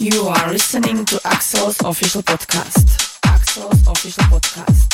You are listening to Axelo's official podcast. Axelo's official podcast.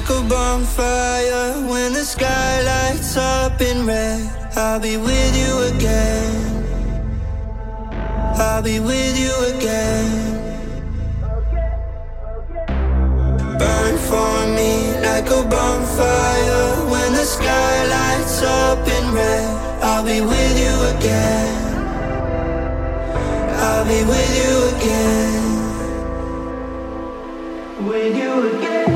like a bonfire when the sky lights up in red. I'll be with you again. I'll be with you again. Burn for me like a bonfire when the sky lights up in red. I'll be with you again. I'll be with you again. With you again.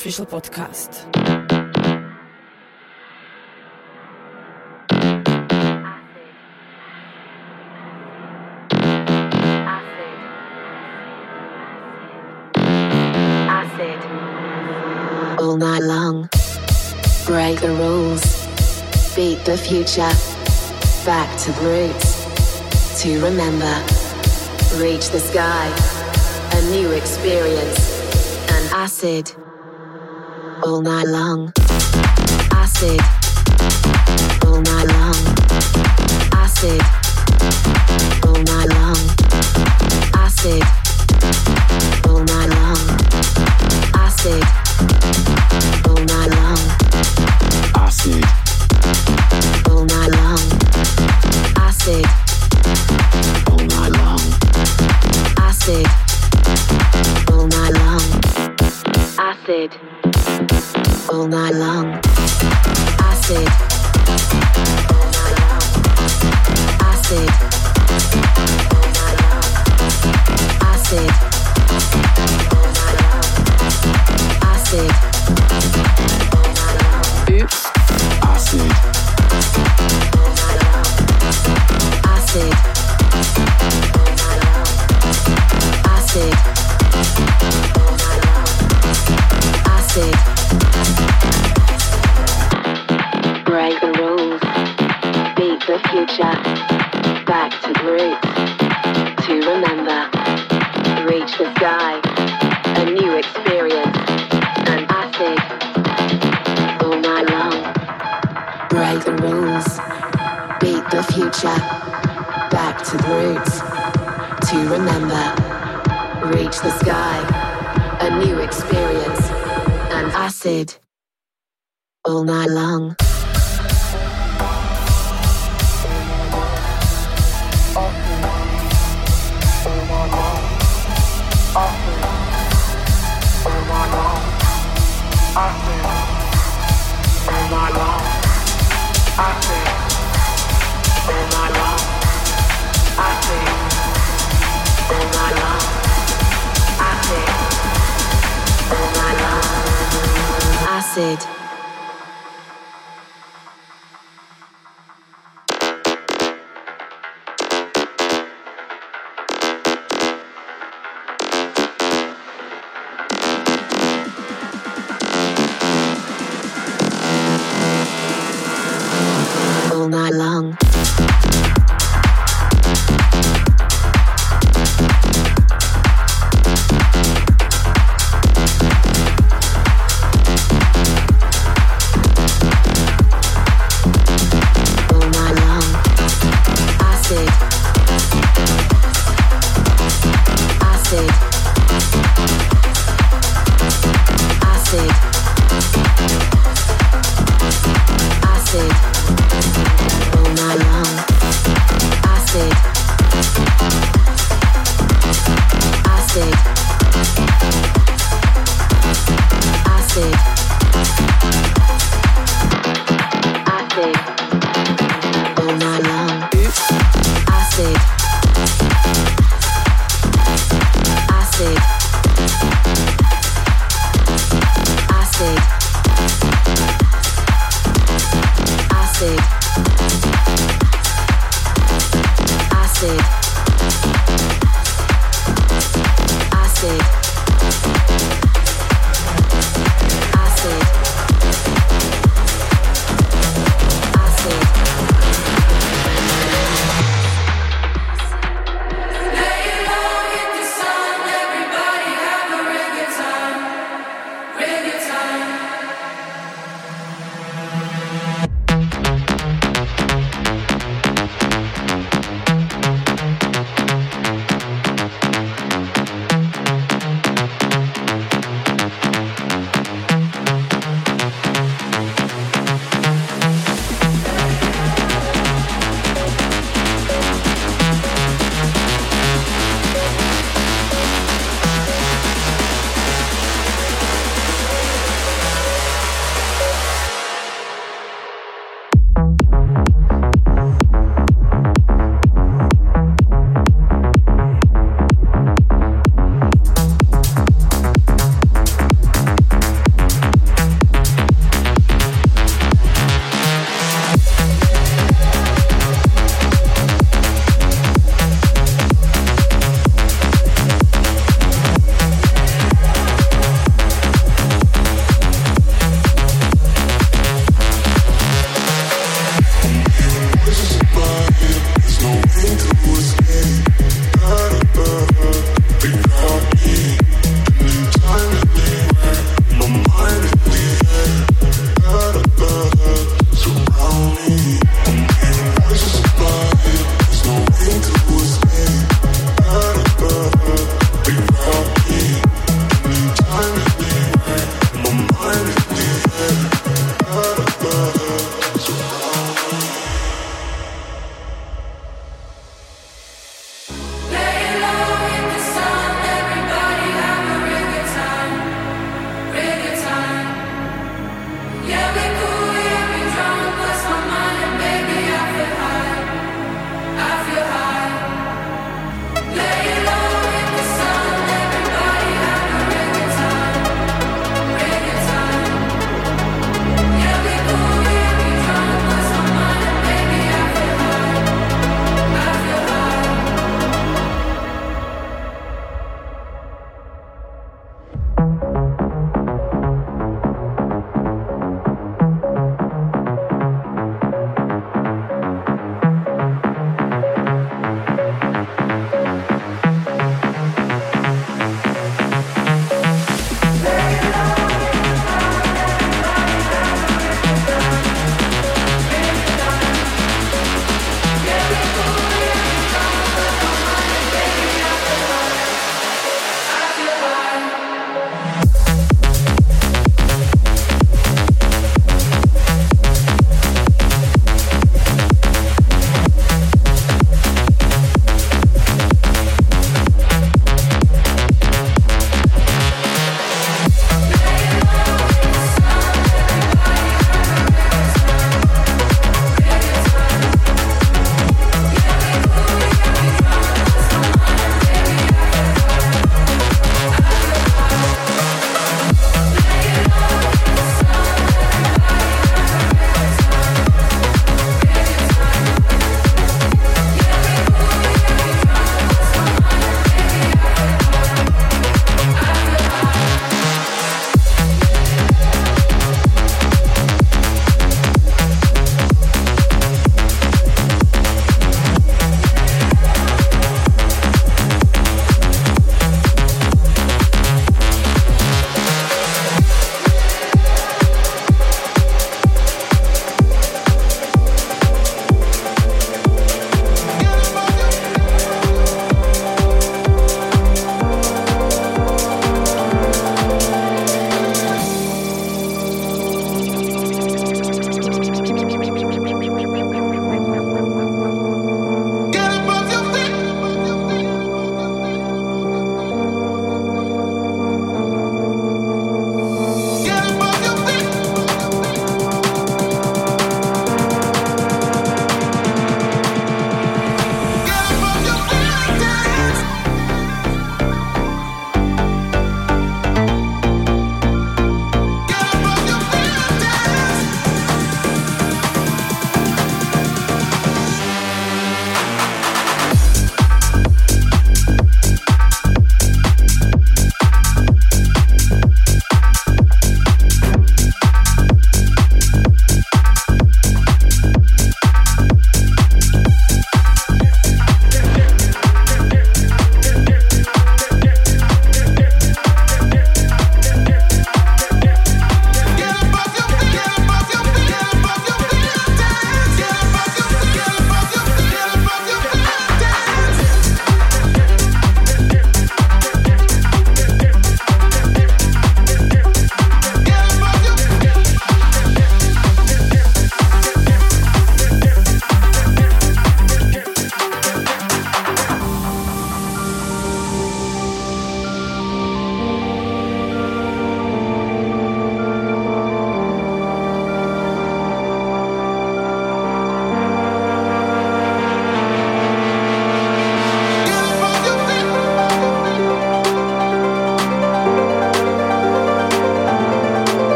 official podcast. All night long. Break the rules. Beat the future. Back to the roots. To remember. Reach the sky. A new experience. An acid all night long. Acid all night long. Acid.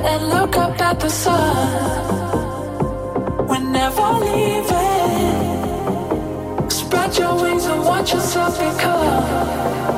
bed and look up at the sun. We're never leaving. Spread your wings and watch yourself become.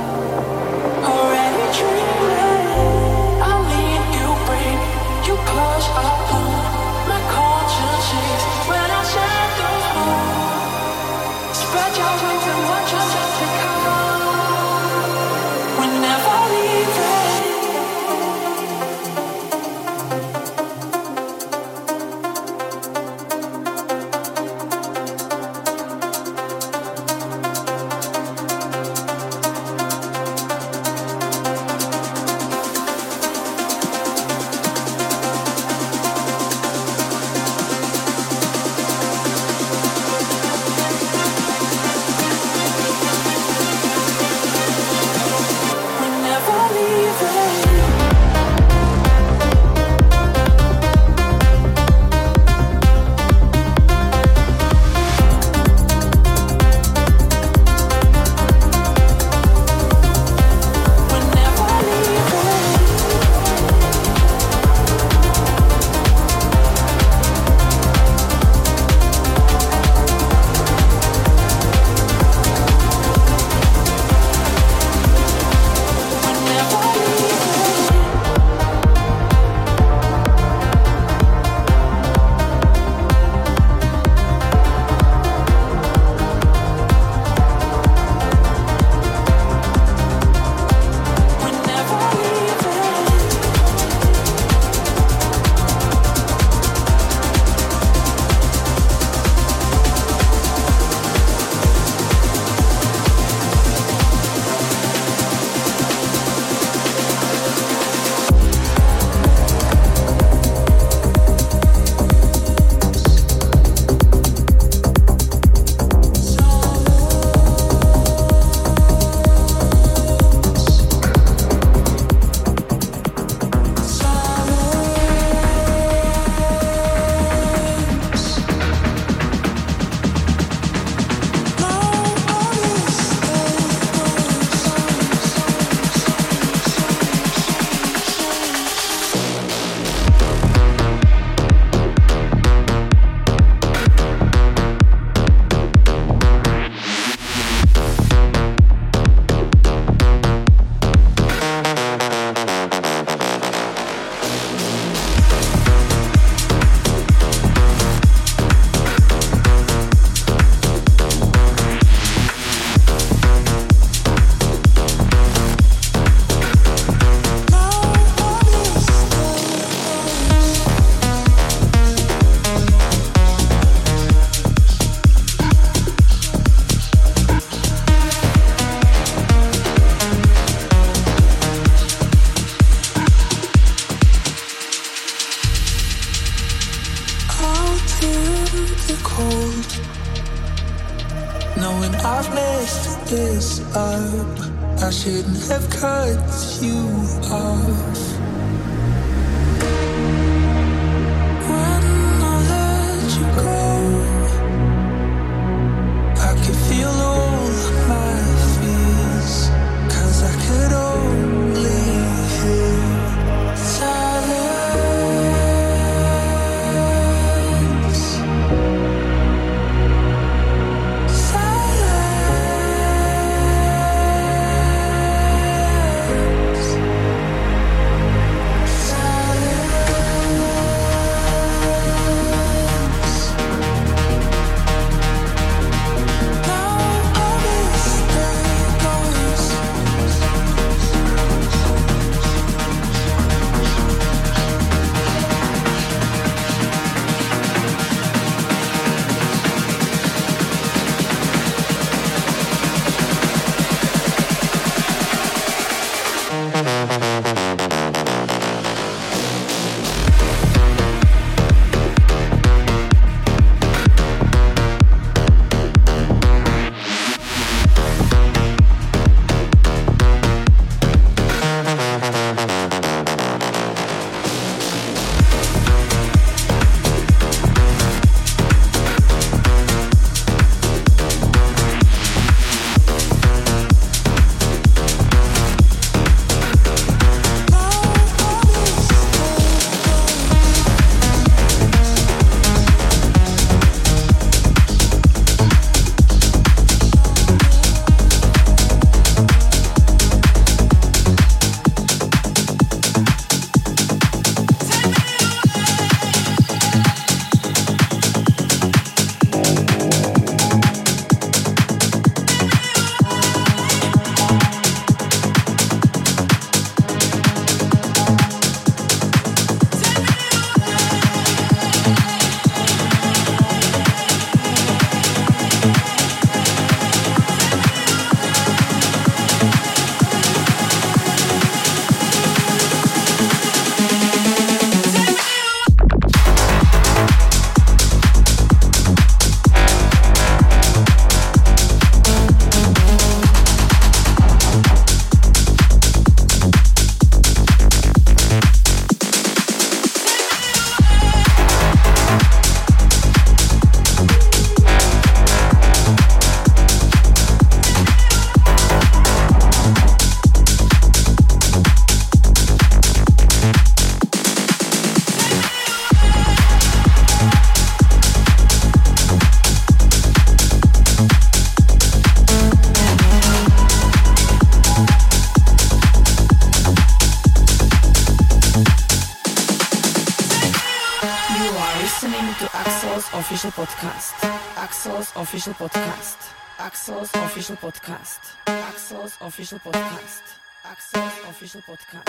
official podcast. Axelo's official podcast. Axelo's official podcast.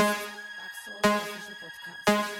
Axelo's official podcast.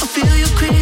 I feel you creep